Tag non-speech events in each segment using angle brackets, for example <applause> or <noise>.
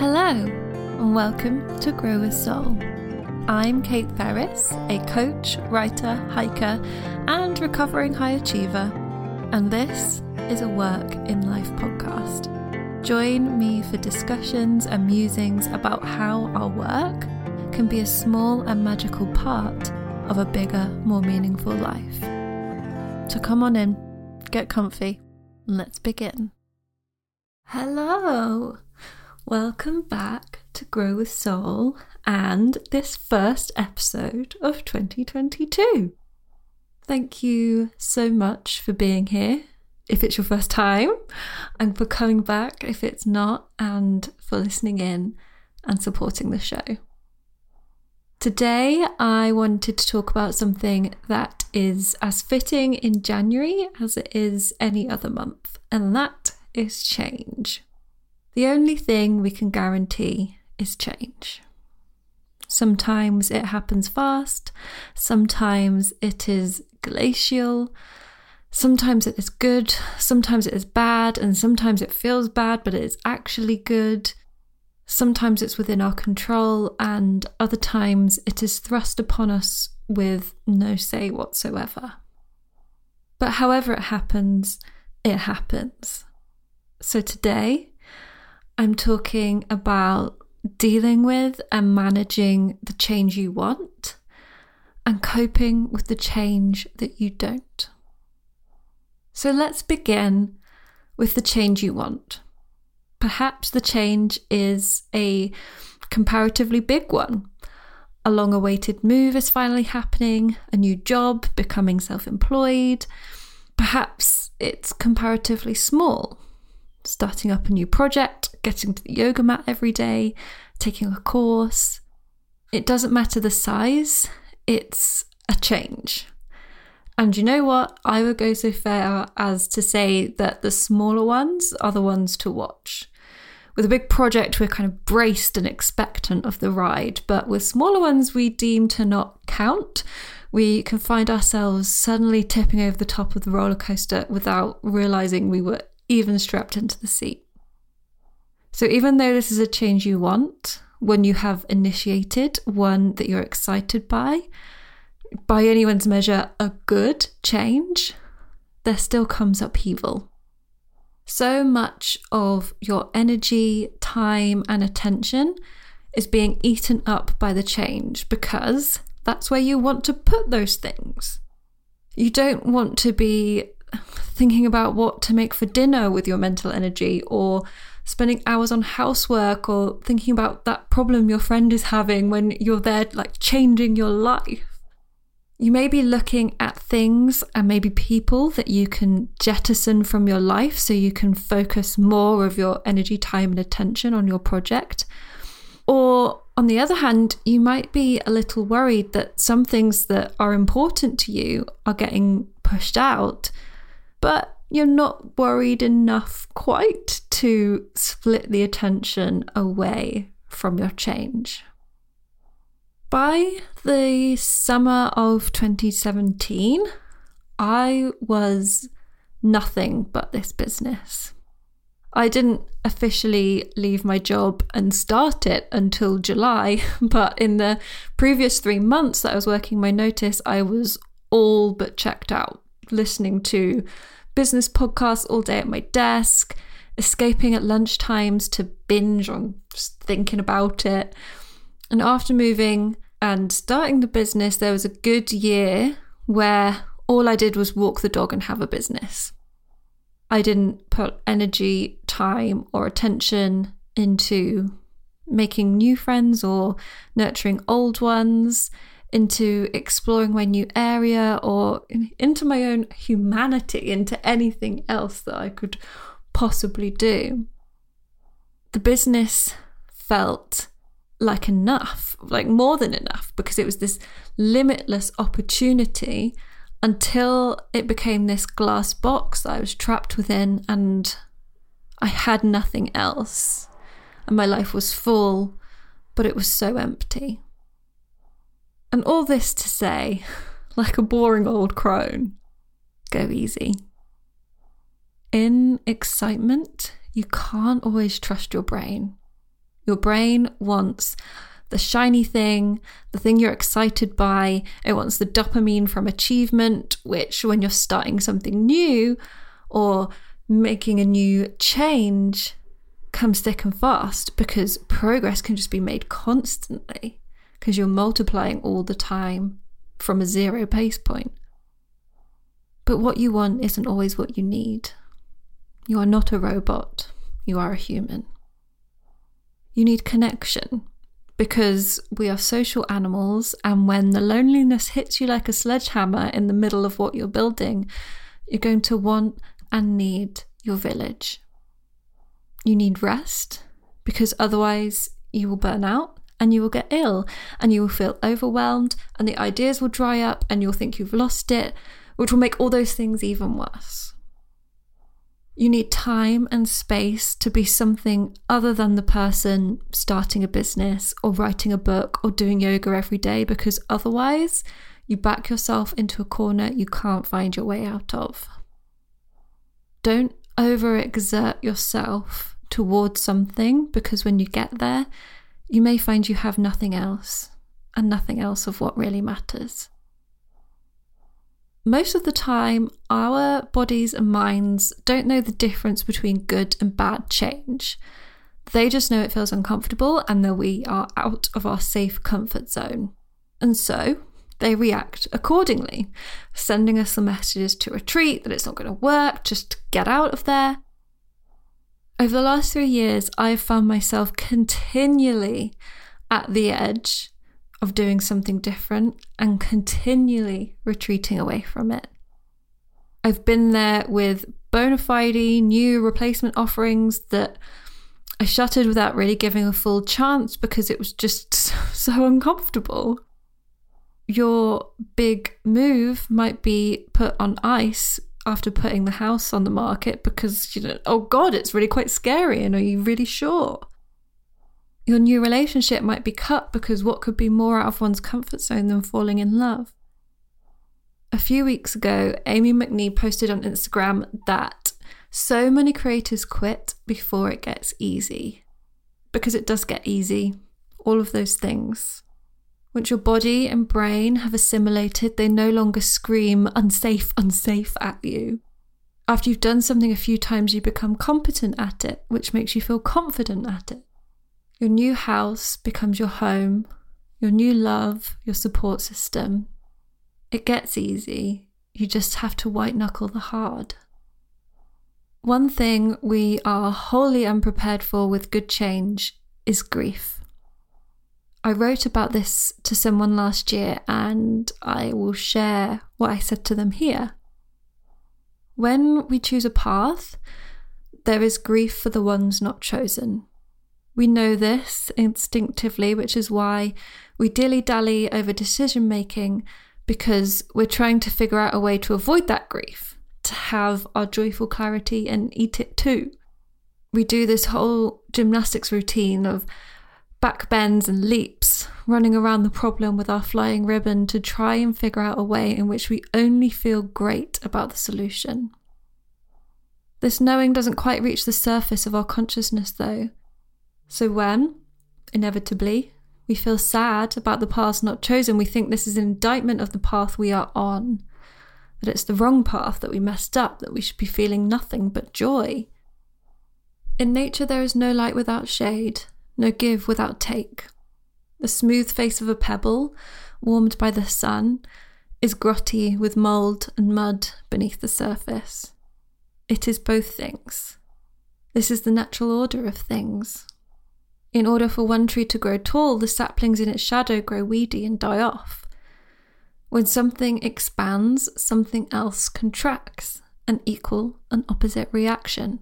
Hello, and welcome to Grow with Soul. I'm Kate Ferris, a coach, writer, hiker, and recovering high achiever, and this is a Work in Life podcast. Join me for discussions and musings about how our work can be a small and magical part of a bigger, more meaningful life. So come on in, get comfy, and let's begin. Hello! Welcome back to Grow with Soul and this first episode of 2022. Thank you so much for being here if it's your first time, and for coming back if it's not, and for listening in and supporting the show. Today, I wanted to talk about something that is as fitting in January as it is any other month, and that is change. The only thing we can guarantee is change. Sometimes it happens fast, sometimes it is glacial, sometimes it is good, sometimes it is bad, and sometimes it feels bad, but it is actually good. Sometimes it's within our control, and other times it is thrust upon us with no say whatsoever. But however it happens, it happens. So today, I'm talking about dealing with and managing the change you want and coping with the change that you don't. So let's begin with the change you want. Perhaps the change is a comparatively big one. A long awaited move is finally happening, a new job, becoming self employed. Perhaps it's comparatively small, starting up a new project, getting to the yoga mat every day, taking a course. It doesn't matter the size, it's a change. And you know what? I would go so far as to say that the smaller ones are the ones to watch. With a big project, we're kind of braced and expectant of the ride, but with smaller ones, we deem to not count. We can find ourselves suddenly tipping over the top of the roller coaster without realizing we were even strapped into the seat. So, even though this is a change you want, when you have initiated one that you're excited by, by anyone's measure, a good change, there still comes upheaval. So much of your energy, time, and attention is being eaten up by the change because that's where you want to put those things. You don't want to be thinking about what to make for dinner with your mental energy or spending hours on housework or thinking about that problem your friend is having when you're there like changing your life. You may be looking at things and maybe people that you can jettison from your life so you can focus more of your energy, time, and attention on your project. Or on the other hand, you might be a little worried that some things that are important to you are getting pushed out but you're not worried enough quite to split the attention away from your change. By the summer of 2017, I was nothing but this business. I didn't officially leave my job and start it until July, <laughs> but in the previous three months that I was working my notice, I was all but checked out listening to business podcasts all day at my desk, escaping at lunch times to binge on just thinking about it. And after moving and starting the business, there was a good year where all I did was walk the dog and have a business. I didn't put energy, time, or attention into making new friends or nurturing old ones into exploring my new area or into my own humanity, into anything else that I could possibly do. The business felt like enough, like more than enough, because it was this limitless opportunity until it became this glass box that I was trapped within and I had nothing else. And my life was full, but it was so empty. And all this to say, <laughs> like a boring old crone, go easy. In excitement, you can't always trust your brain. Your brain wants the shiny thing, the thing you're excited by. It wants the dopamine from achievement, which, when you're starting something new or making a new change, comes thick and fast because progress can just be made constantly because you're multiplying all the time from a zero base point. But what you want isn't always what you need. You are not a robot, you are a human. You need connection because we are social animals, and when the loneliness hits you like a sledgehammer in the middle of what you're building, you're going to want and need your village. You need rest because otherwise you will burn out and you will get ill and you will feel overwhelmed and the ideas will dry up and you'll think you've lost it, which will make all those things even worse. You need time and space to be something other than the person starting a business or writing a book or doing yoga every day because otherwise you back yourself into a corner you can't find your way out of. Don't overexert yourself towards something because when you get there, you may find you have nothing else and nothing else of what really matters. Most of the time, our bodies and minds don't know the difference between good and bad change. They just know it feels uncomfortable and that we are out of our safe comfort zone. And so they react accordingly, sending us the messages to retreat, that it's not going to work, just get out of there. Over the last three years, I have found myself continually at the edge of doing something different and continually retreating away from it. I've been there with bona fide new replacement offerings that I shuttered without really giving a full chance because it was just <laughs> so uncomfortable. Your big move might be put on ice after putting the house on the market because you know, oh god, it's really quite scary. And are you really sure? Your new relationship might be cut because what could be more out of one's comfort zone than falling in love? A few weeks ago, Amy McNee posted on Instagram that so many creators quit before it gets easy. Because it does get easy, all of those things. Once your body and brain have assimilated, they no longer scream unsafe, unsafe at you. After you've done something a few times, you become competent at it, which makes you feel confident at it. Your new house becomes your home, your new love, your support system. It gets easy. You just have to white knuckle the hard. One thing we are wholly unprepared for with good change is grief. I wrote about this to someone last year and I will share what I said to them here. When we choose a path, there is grief for the ones not chosen. We know this instinctively, which is why we dilly dally over decision making because we're trying to figure out a way to avoid that grief, to have our joyful clarity and eat it too. We do this whole gymnastics routine of back bends and leaps, running around the problem with our flying ribbon to try and figure out a way in which we only feel great about the solution. This knowing doesn't quite reach the surface of our consciousness, though. So when, inevitably, we feel sad about the path not chosen, we think this is an indictment of the path we are on, that it's the wrong path, that we messed up, that we should be feeling nothing but joy. In nature, there is no light without shade, no give without take. The smooth face of a pebble, warmed by the sun, is grotty with mould and mud beneath the surface. It is both things. This is the natural order of things. In order for one tree to grow tall, the saplings in its shadow grow weedy and die off. When something expands, something else contracts, an equal and opposite reaction.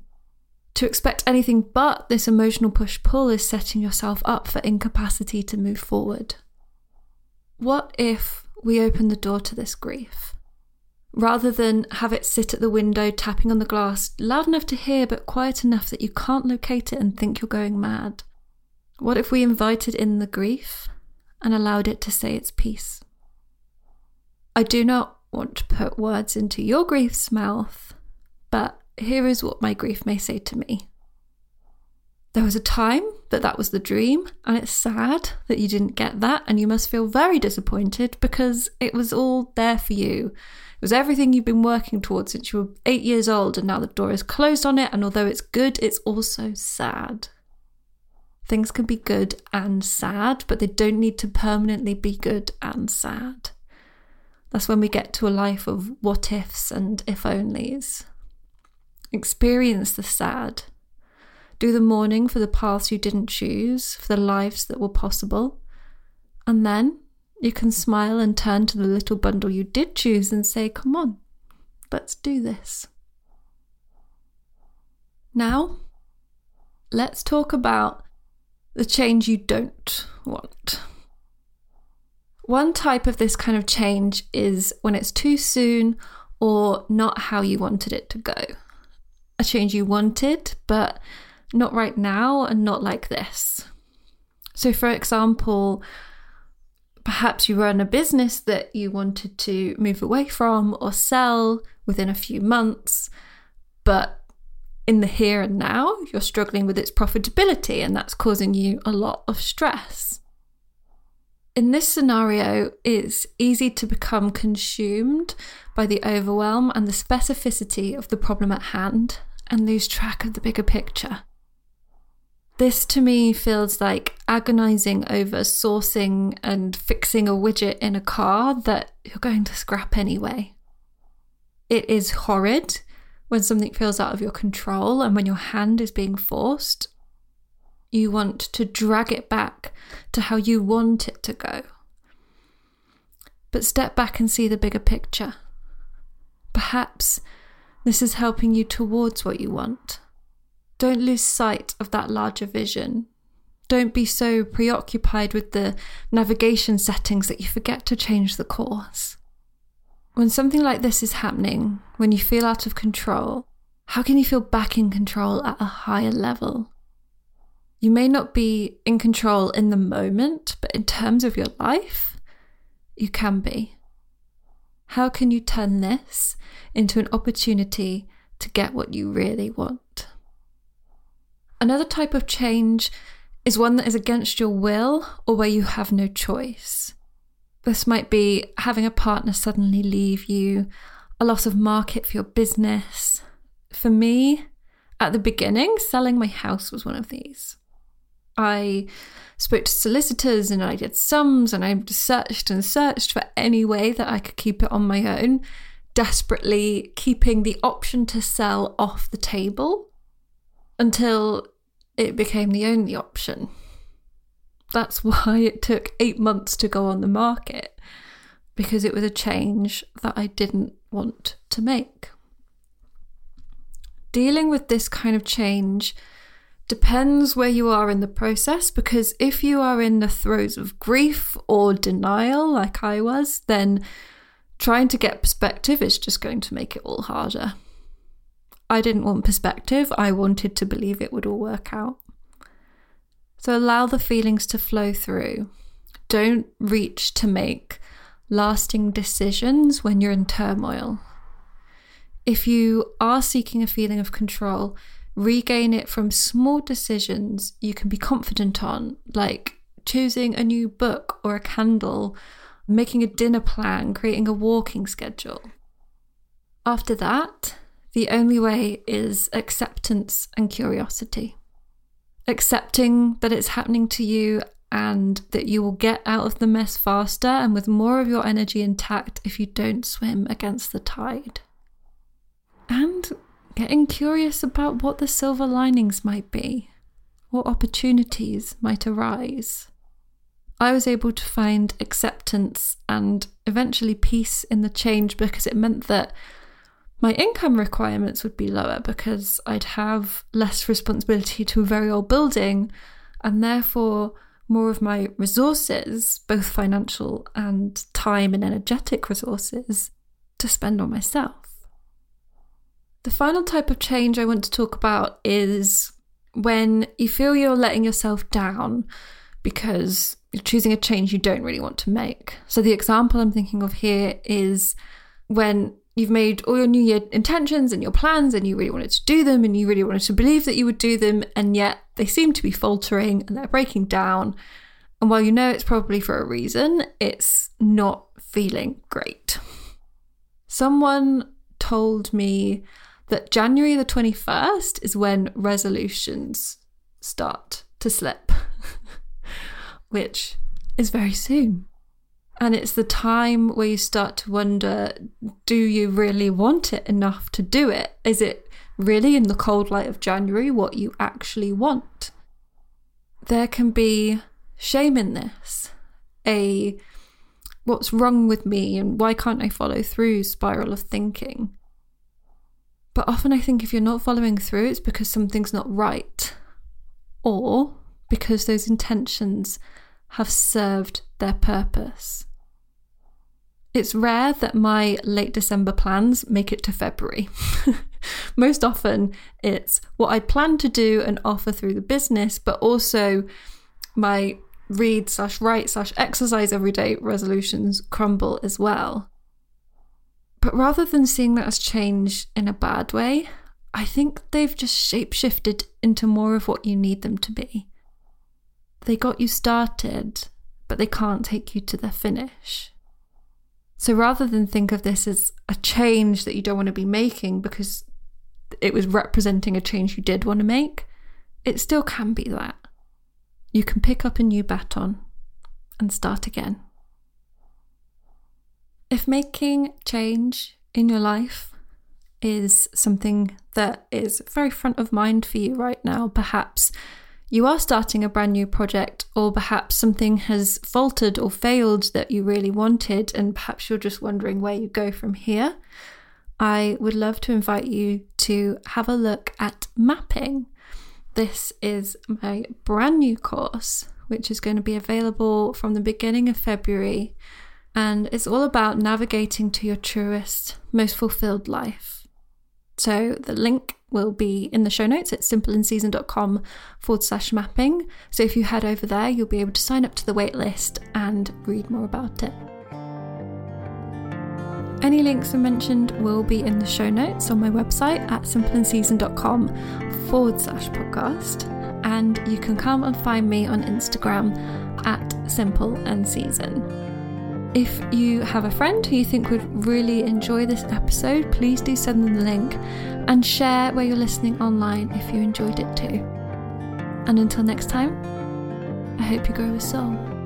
To expect anything but this emotional push pull is setting yourself up for incapacity to move forward. What if we open the door to this grief? Rather than have it sit at the window tapping on the glass, loud enough to hear but quiet enough that you can't locate it and think you're going mad? What if we invited in the grief and allowed it to say its piece? I do not want to put words into your grief's mouth, but here is what my grief may say to me. there was a time that that was the dream, and it's sad that you didn't get that, and you must feel very disappointed because it was all there for you. It was everything you've been working towards since you were eight years old, and now the door is closed on it, and although it's good, it's also sad. Things can be good and sad, but they don't need to permanently be good and sad. That's when we get to a life of what ifs and if onlys. Experience the sad. Do the mourning for the paths you didn't choose, for the lives that were possible. And then you can smile and turn to the little bundle you did choose and say, Come on, let's do this. Now, let's talk about the change you don't want. One type of this kind of change is when it's too soon or not how you wanted it to go. A change you wanted, but not right now and not like this. So, for example, perhaps you run a business that you wanted to move away from or sell within a few months, but in the here and now, you're struggling with its profitability, and that's causing you a lot of stress. In this scenario, it's easy to become consumed by the overwhelm and the specificity of the problem at hand and lose track of the bigger picture. This to me feels like agonizing over sourcing and fixing a widget in a car that you're going to scrap anyway. It is horrid when something feels out of your control and when your hand is being forced. You want to drag it back to how you want it to go. But step back and see the bigger picture. Perhaps this is helping you towards what you want. Don't lose sight of that larger vision. Don't be so preoccupied with the navigation settings that you forget to change the course. When something like this is happening, when you feel out of control, how can you feel back in control at a higher level? You may not be in control in the moment, but in terms of your life, you can be. How can you turn this into an opportunity to get what you really want? Another type of change is one that is against your will or where you have no choice. This might be having a partner suddenly leave you, a loss of market for your business. For me, at the beginning, selling my house was one of these. I spoke to solicitors and I did sums and I searched and searched for any way that I could keep it on my own, desperately keeping the option to sell off the table until it became the only option. That's <laughs> why it took eight months to go on the market, because it was a change that I didn't want to make. Dealing with this kind of change depends where you are in the process, because if you are in the throes of grief or denial, like I was, then trying to get perspective is just going to make it all harder. I didn't want perspective, I wanted to believe it would all work out. So allow the feelings to flow through. Don't reach to make lasting decisions when you're in turmoil. If you are seeking a feeling of control, regain it from small decisions you can be confident on, like choosing a new book or a candle, making a dinner plan, creating a walking schedule. After that, the only way is acceptance and curiosity. Accepting that it's happening to you and that you will get out of the mess faster and with more of your energy intact if you don't swim against the tide. And getting curious about what the silver linings might be, what opportunities might arise. I was able to find acceptance and eventually peace in the change because it meant that my income requirements would be lower because I'd have less responsibility to a very old building and therefore more of my resources, both financial and time and energetic resources, to spend on myself. The final type of change I want to talk about is when you feel you're letting yourself down because you're choosing a change you don't really want to make. So, the example I'm thinking of here is when you've made all your new year intentions and your plans and you really wanted to do them and you really wanted to believe that you would do them and yet they seem to be faltering and they're breaking down and while you know it's probably for a reason it's not feeling great someone told me that January the 21st is when resolutions start to slip <laughs> which is very soon and it's the time where you start to wonder do you really want it enough to do it? Is it really in the cold light of January what you actually want? There can be shame in this, a what's wrong with me and why can't I follow through spiral of thinking. But often I think if you're not following through, it's because something's not right, or because those intentions have served their purpose. It's rare that my late December plans make it to February. <laughs> Most often, it's what I plan to do and offer through the business, but also my read slash write slash exercise everyday resolutions crumble as well. But rather than seeing that as change in a bad way, I think they've just shapeshifted into more of what you need them to be. They got you started, but they can't take you to the finish. So rather than think of this as a change that you don't want to be making because it was representing a change you did want to make, it still can be that. You can pick up a new baton and start again. If making change in your life is something that is very front of mind for you right now, perhaps you are starting a brand new project, or perhaps something has faltered or failed that you really wanted, and perhaps you're just wondering where you go from here, I would love to invite you to have a look at mapping. This is my brand new course, which is going to be available from the beginning of February, and it's all about navigating to your truest, most fulfilled life. So the link will be in the show notes at simpleandseasoned.com forward slash mapping. So if you head over there, you'll be able to sign up to the waitlist and read more about it. Any links I mentioned will be in the show notes on my website at simpleandseasoned.com forward slash podcast. And you can come and find me on Instagram at simple and season. If you have a friend who you think would really enjoy this episode, please do send them the link and share where you're listening online if you enjoyed it too. And until next time, I hope you grow a soul.